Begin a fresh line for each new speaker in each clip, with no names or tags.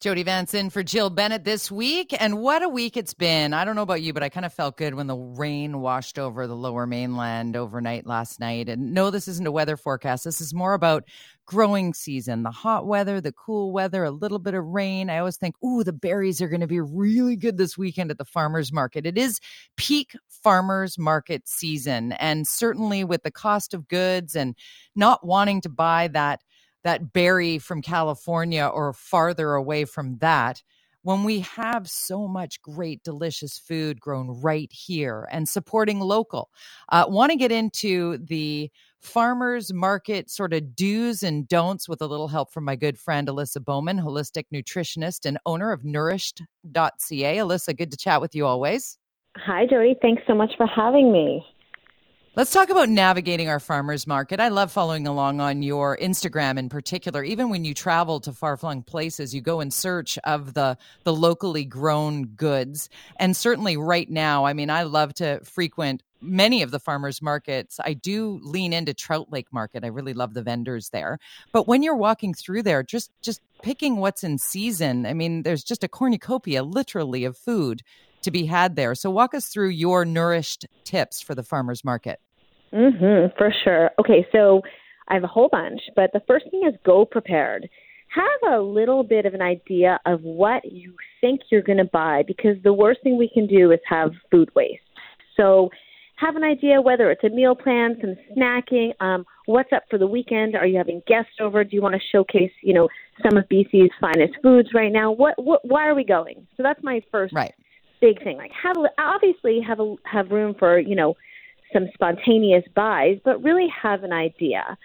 Jody Vance in for Jill Bennett this week. And what a week it's been. I don't know about you, but I kind of felt good when the rain washed over the lower mainland overnight last night. And no, this isn't a weather forecast. This is more about growing season, the hot weather, the cool weather, a little bit of rain. I always think, ooh, the berries are going to be really good this weekend at the farmer's market. It is peak farmer's market season. And certainly with the cost of goods and not wanting to buy that that berry from California or farther away from that when we have so much great, delicious food grown right here and supporting local. Uh, Want to get into the farmers market sort of do's and don'ts with a little help from my good friend Alyssa Bauman, holistic nutritionist and owner of nourished.ca. Alyssa, good to chat with you always.
Hi, Jody. Thanks so much for having me.
Let's talk about navigating our farmers market. I love following along on your Instagram in particular. Even when you travel to far-flung places, you go in search of the the locally grown goods. And certainly right now, I mean, I love to frequent many of the farmers markets. I do lean into Trout Lake Market. I really love the vendors there. But when you're walking through there, just just picking what's in season, I mean, there's just a cornucopia literally of food to be had there. So walk us through your nourished tips for the farmers market.
Mhm, for sure. Okay, so I have a whole bunch, but the first thing is go prepared. Have a little bit of an idea of what you think you're going to buy because the worst thing we can do is have food waste. So have an idea whether it's a meal plan, some snacking, um, what's up for the weekend. Are you having guests over? Do you want to showcase, you know, some of BC's finest foods right now? What, what why are we going? So that's my first
right
big thing. Like have obviously have a have room for you know some spontaneous buys, but really have an idea.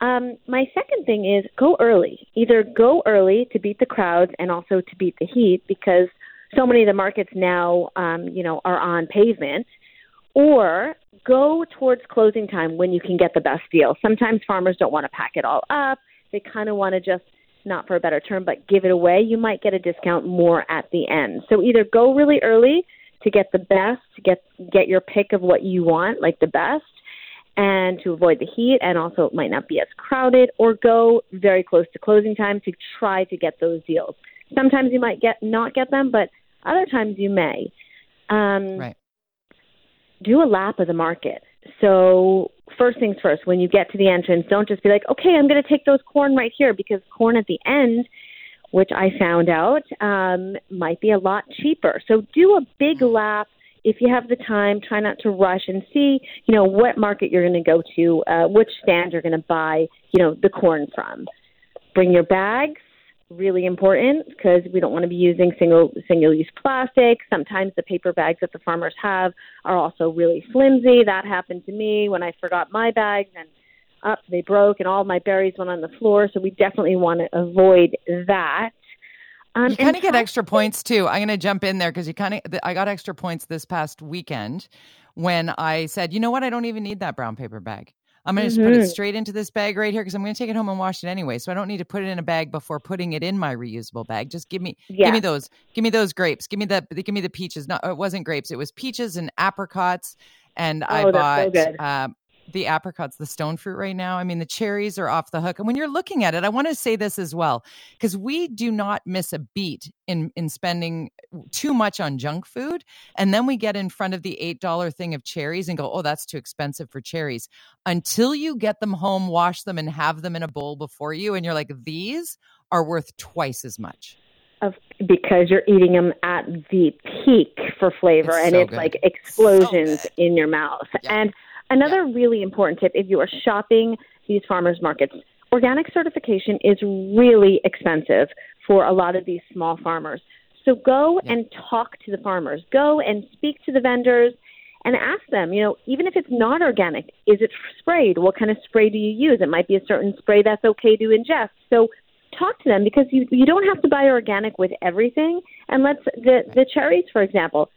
Um, my second thing is go early. Either go early to beat the crowds and also to beat the heat because so many of the markets now, um, you know, are on pavement. Or go towards closing time when you can get the best deal. Sometimes farmers don't want to pack it all up. They kind of want to just not for a better term, but give it away, you might get a discount more at the end. So either go really early to get the best, to get get your pick of what you want, like the best, and to avoid the heat, and also it might not be as crowded, or go very close to closing time to try to get those deals. Sometimes you might get not get them, but other times you may.
Um, right.
Do a lap of the market. So first things first, when you get to the entrance, don't just be like, okay, I'm going to take those corn right here because corn at the end, which I found out, um, might be a lot cheaper. So do a big lap if you have the time. Try not to rush and see, you know, what market you're going to go to, uh, which stand you're going to buy, you know, the corn from. Bring your bags really important because we don't want to be using single single use plastic. Sometimes the paper bags that the farmers have are also really flimsy. That happened to me when I forgot my bags and up they broke and all my berries went on the floor. So we definitely want to avoid that.
Um, you kind of get extra points too. I'm going to jump in there because you kind of I got extra points this past weekend when I said, you know what, I don't even need that brown paper bag. I'm going to mm-hmm. just put it mm-hmm. straight into this bag right here because I'm going to take it home and wash it anyway. So I don't need to put it in a bag before putting it in my reusable bag. Just give me, yeah. give me those, give me those grapes. Give me the, give me the peaches. No, it wasn't grapes. It was peaches and apricots. And oh, I bought, so um, the apricots, the stone fruit right now. I mean, the cherries are off the hook. And when you're looking at it, I want to say this as well, because we do not miss a beat in in spending too much on junk food. And then we get in front of the eight dollar thing of cherries and go, oh, that's too expensive for cherries. Until you get them home, wash them, and have them in a bowl before you, and you're like, these are worth twice as much.
Of, because you're eating them at the peak for flavor, it's and so it's good. like explosions so in your mouth. Yeah. And Another really important tip if you are shopping these farmers markets, organic certification is really expensive for a lot of these small farmers. So go and talk to the farmers. Go and speak to the vendors and ask them, you know, even if it's not organic, is it sprayed? What kind of spray do you use? It might be a certain spray that's okay to ingest. So talk to them because you you don't have to buy organic with everything. And let's the the cherries, for example,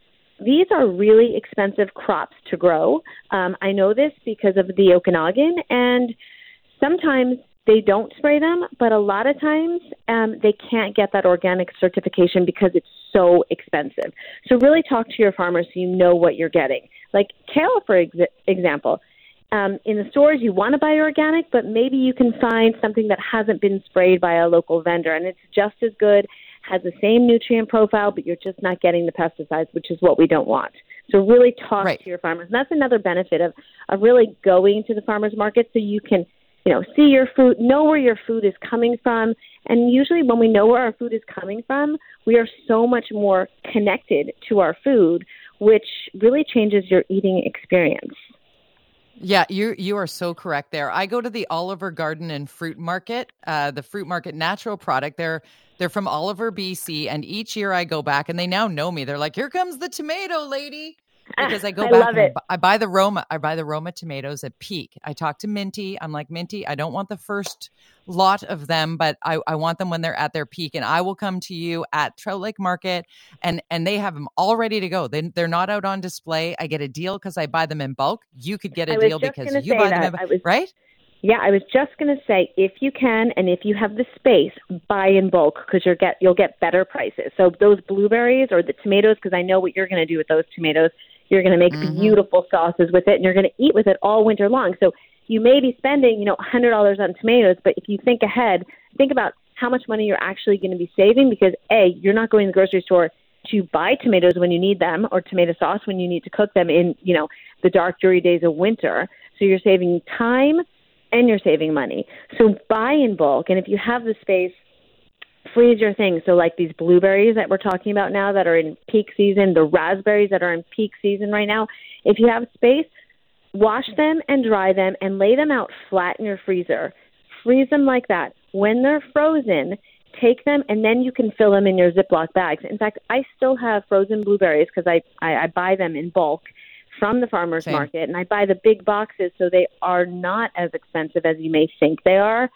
these are really expensive crops to grow. Um, I know this because of the Okanagan, and sometimes they don't spray them, but a lot of times um, they can't get that organic certification because it's so expensive. So really talk to your farmers so you know what you're getting. Like kale, for ex- example. Um, in the stores, you want to buy organic, but maybe you can find something that hasn't been sprayed by a local vendor, and it's just as good has the same nutrient profile, but you're just not getting the pesticides, which is what we don't want. So really talk right. to your farmers. And that's another benefit of, of really going to the farmers market so you can, you know, see your food, know where your food is coming from. And usually when we know where our food is coming from, we are so much more connected to our food, which really changes your eating experience.
Yeah, you you are so correct there. I go to the Oliver Garden and Fruit Market, uh, the Fruit Market Natural Product. They're they're from Oliver, BC, and each year I go back and they now know me. They're like, "Here comes the tomato lady." Because I go I back and I buy the Roma I buy the Roma tomatoes at peak. I talk to Minty. I'm like, Minty, I don't want the first lot of them, but I, I want them when they're at their peak. And I will come to you at Trout Lake Market and and they have them all ready to go. They, they're not out on display. I get a deal because I buy them in bulk. You could get a deal because you buy that. them in bulk, right?
Yeah, I was just going to say if you can and if you have the space, buy in bulk because you'll get you'll get better prices. So those blueberries or the tomatoes, because I know what you're going to do with those tomatoes. You're going to make mm-hmm. beautiful sauces with it, and you're going to eat with it all winter long. So you may be spending, you know, $100 on tomatoes, but if you think ahead, think about how much money you're actually going to be saving because A, you're not going to the grocery store to buy tomatoes when you need them or tomato sauce when you need to cook them in, you know, the dark, dreary days of winter. So you're saving time and you're saving money. So buy in bulk. And if you have the space, freeze your things. So, like these blueberries that we're talking about now that are in peak season, the raspberries that are in peak season right now, if you have space, wash them and dry them and lay them out flat in your freezer. Freeze them like that. When they're frozen, take them and then you can fill them in your Ziploc bags. In fact, I still have frozen blueberries because I, I, I buy them in bulk from the farmers Same. market and I buy the big boxes so they are not as expensive as you may think they are.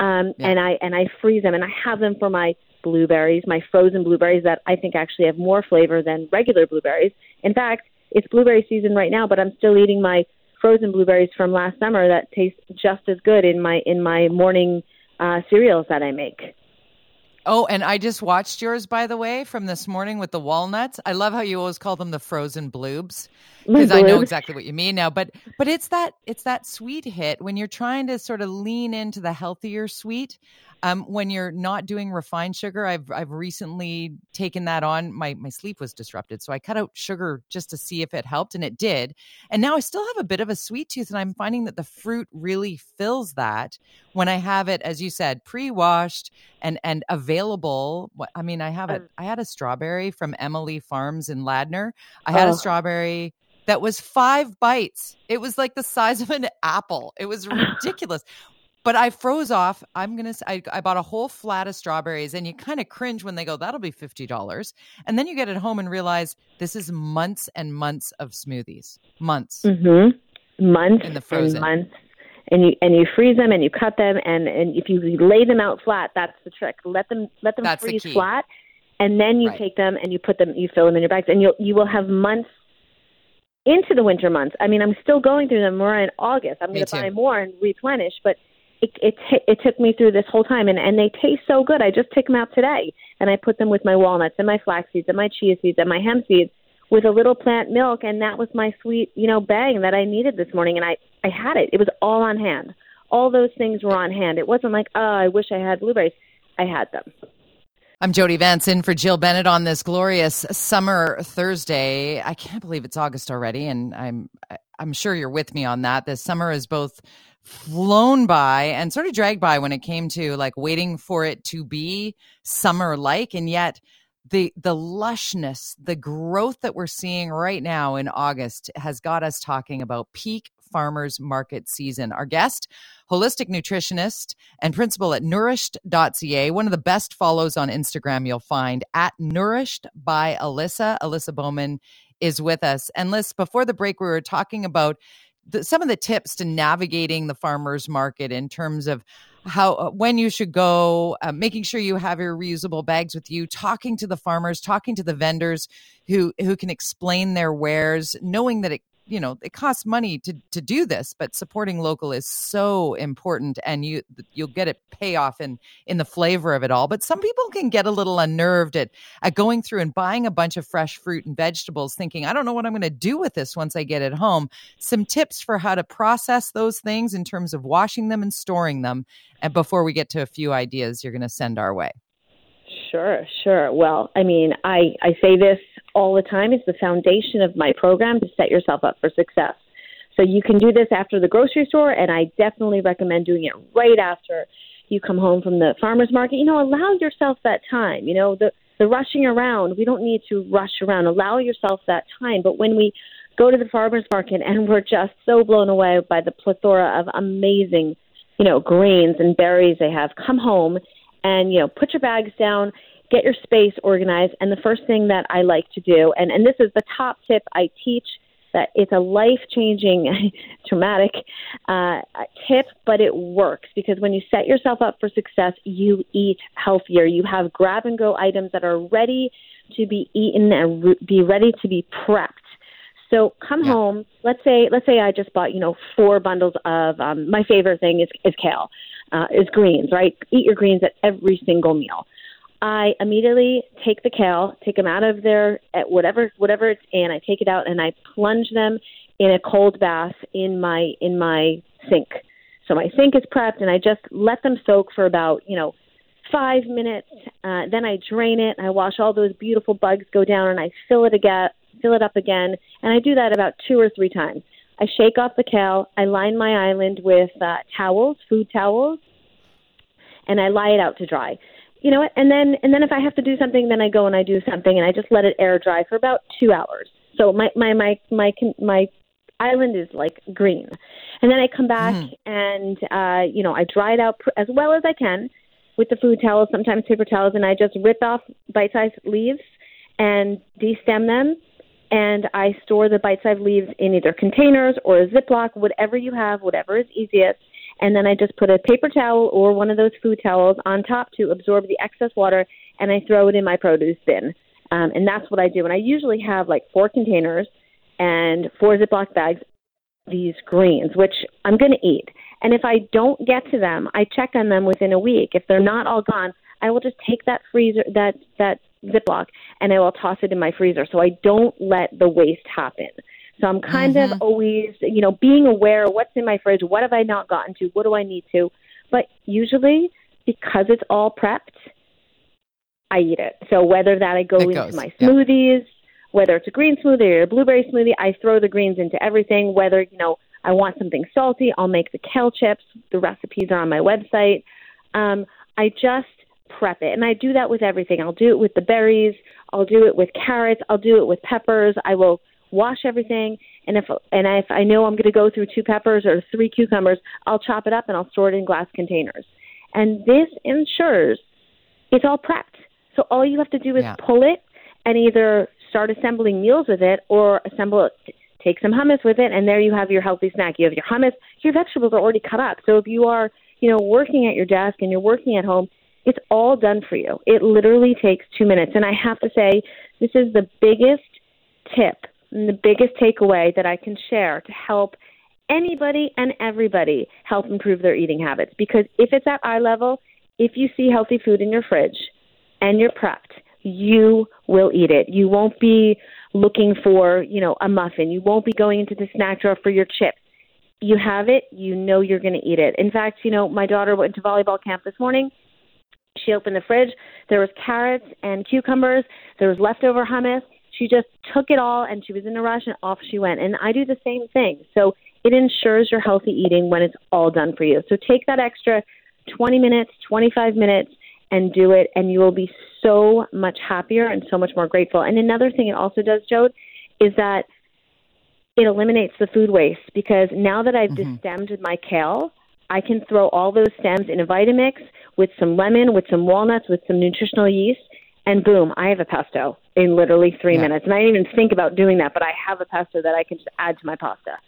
Um, yeah. and I and I freeze them and I have them for my blueberries, my frozen blueberries that I think actually have more flavor than regular blueberries. In fact, it's blueberry season right now, but I'm still eating my frozen blueberries from last summer that taste just as good in my in my morning uh, cereals that I make.
Oh, and I just watched yours, by the way, from this morning with the walnuts. I love how you always call them the frozen bloobs because I know exactly what you mean now. But but it's that it's that sweet hit when you're trying to sort of lean into the healthier sweet. Um, when you're not doing refined sugar, I've I've recently taken that on. My my sleep was disrupted, so I cut out sugar just to see if it helped, and it did. And now I still have a bit of a sweet tooth, and I'm finding that the fruit really fills that when I have it, as you said, pre-washed and and available. I mean, I have it. Mm. I had a strawberry from Emma Lea Farms in Ladner. I had oh. a strawberry that was five bites. It was like the size of an apple. It was ridiculous but I froze off. I'm gonna. I, I bought a whole flat of strawberries, and you kind of cringe when they go, "That'll be fifty dollars," and then you get it home and realize this is months and months of smoothies, months,
mm-hmm. months in the frozen months. And you and you freeze them and you cut them and and if you lay them out flat, that's the trick. Let them let them that's freeze the flat, and then you right. take them and you put them you fill them in your bags, and you'll you will have months into the winter months. I mean, I'm still going through them. We're in August. I'm going to buy more and replenish, but it it, t- it took me through this whole time, and and they taste so good. I just pick them out today, and I put them with my walnuts and my flax seeds and my chia seeds and my hemp seeds with a little plant milk, and that was my sweet you know bang that I needed this morning, and I I had it. It was all on hand. All those things were on hand. It wasn't like oh I wish I had blueberries. I had them.
I'm Jody Vance in for Jill Bennett on this glorious summer Thursday. I can't believe it's August already, and I'm I'm sure you're with me on that. This summer is both flown by and sort of dragged by when it came to like waiting for it to be summer like and yet the the lushness the growth that we're seeing right now in August has got us talking about peak farmers market season. Our guest holistic nutritionist and principal at nourished.ca one of the best follows on Instagram you'll find at nourished by Alyssa. Alyssa Bauman is with us. And Liz before the break we were talking about the, some of the tips to navigating the farmers market in terms of how uh, when you should go uh, making sure you have your reusable bags with you talking to the farmers talking to the vendors who who can explain their wares knowing that it you know it costs money to to do this but supporting local is so important and you you'll get it payoff in in the flavor of it all. But some people can get a little unnerved at at going through and buying a bunch of fresh fruit and vegetables thinking i don't know what i'm going to do with this once i get it home. Some tips for how to process those things in terms of washing them and storing them and before we get to a few ideas you're going to send our way
Sure, sure. Well, I mean, I, I say this all the time. It's the foundation of my program to set yourself up for success. So you can do this after the grocery store, and I definitely recommend doing it right after you come home from the farmer's market. You know, allow yourself that time. You know, the, the rushing around, we don't need to rush around. Allow yourself that time. But when we go to the farmer's market and we're just so blown away by the plethora of amazing, you know, grains and berries they have, come home and, you know, put your bags down, get your space organized. And the first thing that I like to do, and, and this is the top tip I teach that it's a life changing, traumatic uh, tip, but it works because when you set yourself up for success, you eat healthier. You have grab and go items that are ready to be eaten and re- be ready to be prepped. So come yeah. home. Let's say let's say I just bought you know four bundles of um, my favorite thing is is kale, uh, is greens. Right, eat your greens at every single meal. I immediately take the kale, take them out of their at whatever whatever it's in. I take it out and I plunge them in a cold bath in my in my sink. So my sink is prepped, and I just let them soak for about you know five minutes. Uh, then I drain it. I wash all those beautiful bugs go down, and I fill it again, fill it up again, and I do that about two or three times. I shake off the kale. I line my island with uh, towels, food towels, and I lie it out to dry you know what? And then and then if I have to do something, then I go and I do something, and I just let it air dry for about two hours. So my my my my my island is like green, and then I come back mm. and uh, you know I dry it out pr- as well as I can with the food towels, sometimes paper towels, and I just rip off bite-sized leaves and destem them. And I store the bite-sized leaves in either containers or a Ziploc, whatever you have, whatever is easiest and then I just put a paper towel or one of those food towels on top to absorb the excess water, and I throw it in my produce bin. Um, and that's what I do. And I usually have like four containers and four Ziploc bags, these greens, which I'm going to eat. And if I don't get to them, I check on them within a week. If they're not all gone, I will just take that freezer, that that Ziploc, and I will toss it in my freezer. So I don't let the waste happen. So I'm kind mm-hmm. of always, you know, being aware of what's in my fridge, what have I not gotten to, what do I need to. But usually, because it's all prepped, I eat it. So whether that I go it into goes. my smoothies, yeah. whether it's a green smoothie or a blueberry smoothie, I throw the greens into everything. Whether you know I want something salty, I'll make the kale chips. The recipes are on my website. Um, I just prep it, and I do that with everything. I'll do it with the berries. I'll do it with carrots. I'll do it with peppers. I will wash everything, and if and if I know I'm going to go through two peppers or three cucumbers, I'll chop it up and I'll store it in glass containers. And this ensures it's all prepped. So all you have to do is yeah. pull it and either start assembling meals with it or assemble it, take some hummus with it, and there you have your healthy snack. You have your hummus. Your vegetables are already cut up. So if you are, you know, working at your desk and you're working at home, it's all done for you. It literally takes two minutes. And I have to say, this is the biggest tip and the biggest takeaway that I can share to help anybody and everybody help improve their eating habits. Because if it's at eye level, if you see healthy food in your fridge and you're prepped, you will eat it. You won't be looking for, you know, a muffin. You won't be going into the snack drawer for your chips. You have it, you know you're going to eat it. In fact, you know, my daughter went to volleyball camp this morning. She opened the fridge. There was carrots and cucumbers. There was leftover hummus she just took it all and she was in a rush and off she went. And I do the same thing. So it ensures your healthy eating when it's all done for you. So take that extra 20 minutes, 25 minutes and do it and you will be so much happier and so much more grateful. And another thing it also does, Jode, is that it eliminates the food waste because now that I've mm-hmm. destemmed my kale, I can throw all those stems in a Vitamix with some lemon, with some walnuts, with some nutritional yeast, and boom, I have a pesto in literally three yeah. minutes. And I didn't even think about doing that, but I have a pesto that I can just add to my pasta.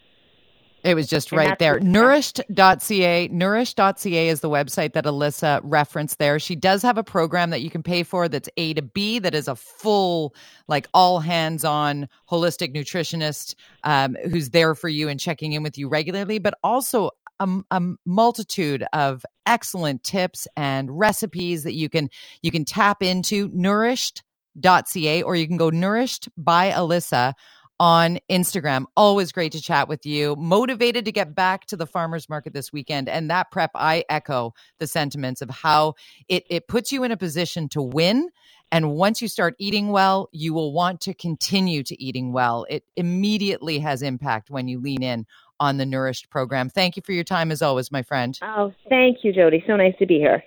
It was just and right there. Nourished.ca. Nourished.ca is the website that Alyssa referenced there. She does have a program that you can pay for that's A to B, that is a full, like all hands on holistic nutritionist um, who's there for you and checking in with you regularly, but also a, a, multitude of excellent tips and recipes that you can you can tap into nourished.ca or you can go nourished by alyssa on Instagram. Always great to chat with you. Motivated to get back to the farmers market this weekend. And that prep, I echo the sentiments of how it, it puts you in a position to win. And once you start eating well, you will want to continue to eating well. It immediately has impact when you lean in on the Nourished program. Thank you for your time as always, my friend.
Oh, thank you, Jody. So nice to be here.